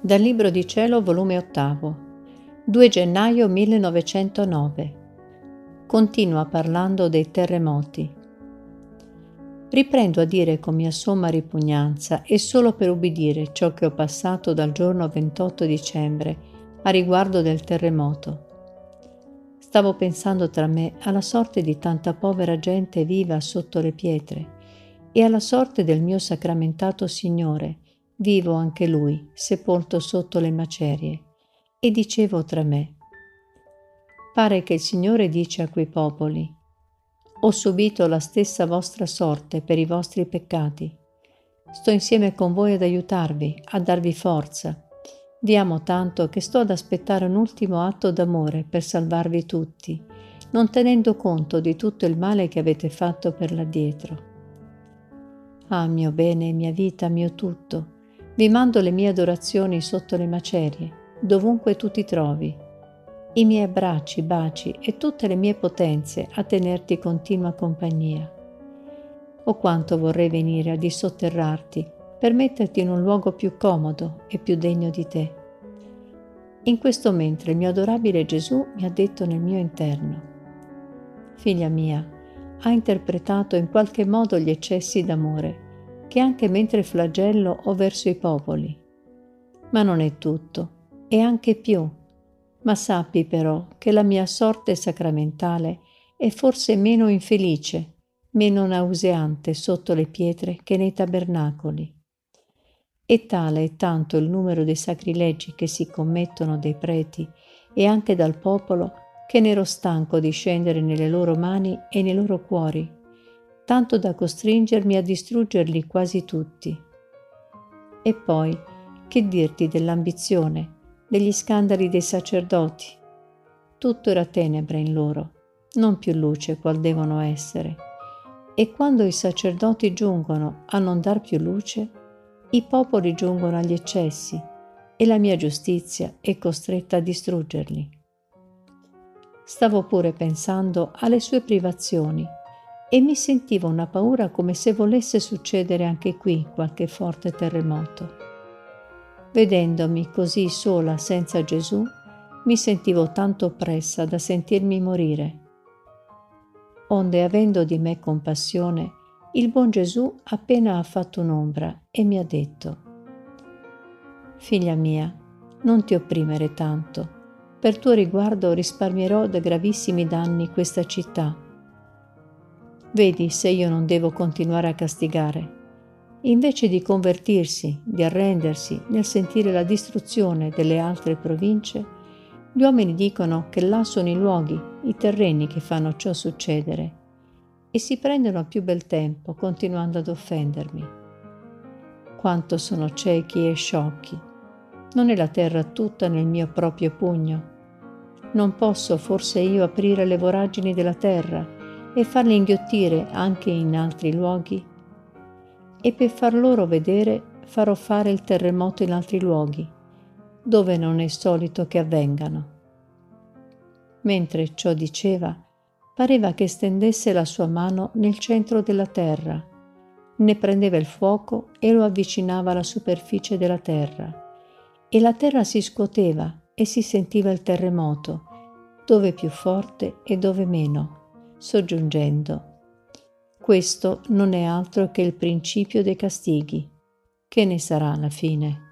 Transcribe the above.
Dal Libro di Cielo, volume ottavo, 2 gennaio 1909. Continua parlando dei terremoti. Riprendo a dire con mia somma ripugnanza e solo per ubbidire ciò che ho passato dal giorno 28 dicembre a riguardo del terremoto. Stavo pensando tra me alla sorte di tanta povera gente viva sotto le pietre e alla sorte del mio sacramentato Signore, vivo anche lui, sepolto sotto le macerie, e dicevo tra me, pare che il Signore dice a quei popoli, ho subito la stessa vostra sorte per i vostri peccati. Sto insieme con voi ad aiutarvi, a darvi forza. Vi amo tanto che sto ad aspettare un ultimo atto d'amore per salvarvi tutti, non tenendo conto di tutto il male che avete fatto per l'addietro. Ah, mio bene, mia vita, mio tutto, vi mando le mie adorazioni sotto le macerie, dovunque tu ti trovi, i miei abbracci, baci e tutte le mie potenze a tenerti continua compagnia. O quanto vorrei venire a dissotterrarti per metterti in un luogo più comodo e più degno di te. In questo mentre il mio adorabile Gesù mi ha detto nel mio interno, Figlia mia, ha interpretato in qualche modo gli eccessi d'amore che anche mentre flagello ho verso i popoli. Ma non è tutto, è anche più. Ma sappi però che la mia sorte sacramentale è forse meno infelice, meno nauseante sotto le pietre che nei tabernacoli. E tale è tanto il numero dei sacrilegi che si commettono dai preti e anche dal popolo che ne ero stanco di scendere nelle loro mani e nei loro cuori tanto da costringermi a distruggerli quasi tutti. E poi, che dirti dell'ambizione, degli scandali dei sacerdoti? Tutto era tenebra in loro, non più luce qual devono essere. E quando i sacerdoti giungono a non dar più luce, i popoli giungono agli eccessi e la mia giustizia è costretta a distruggerli. Stavo pure pensando alle sue privazioni e mi sentivo una paura come se volesse succedere anche qui qualche forte terremoto. Vedendomi così sola senza Gesù, mi sentivo tanto oppressa da sentirmi morire. Onde, avendo di me compassione, il buon Gesù appena ha fatto un'ombra e mi ha detto, Figlia mia, non ti opprimere tanto, per tuo riguardo risparmierò da gravissimi danni questa città Vedi se io non devo continuare a castigare. Invece di convertirsi, di arrendersi nel sentire la distruzione delle altre province, gli uomini dicono che là sono i luoghi, i terreni che fanno ciò succedere e si prendono più bel tempo continuando ad offendermi. Quanto sono ciechi e sciocchi. Non è la terra tutta nel mio proprio pugno. Non posso forse io aprire le voragini della terra e farli inghiottire anche in altri luoghi? E per far loro vedere farò fare il terremoto in altri luoghi, dove non è solito che avvengano. Mentre ciò diceva, pareva che stendesse la sua mano nel centro della terra, ne prendeva il fuoco e lo avvicinava alla superficie della terra, e la terra si scuoteva e si sentiva il terremoto, dove più forte e dove meno soggiungendo questo non è altro che il principio dei castighi. Che ne sarà alla fine?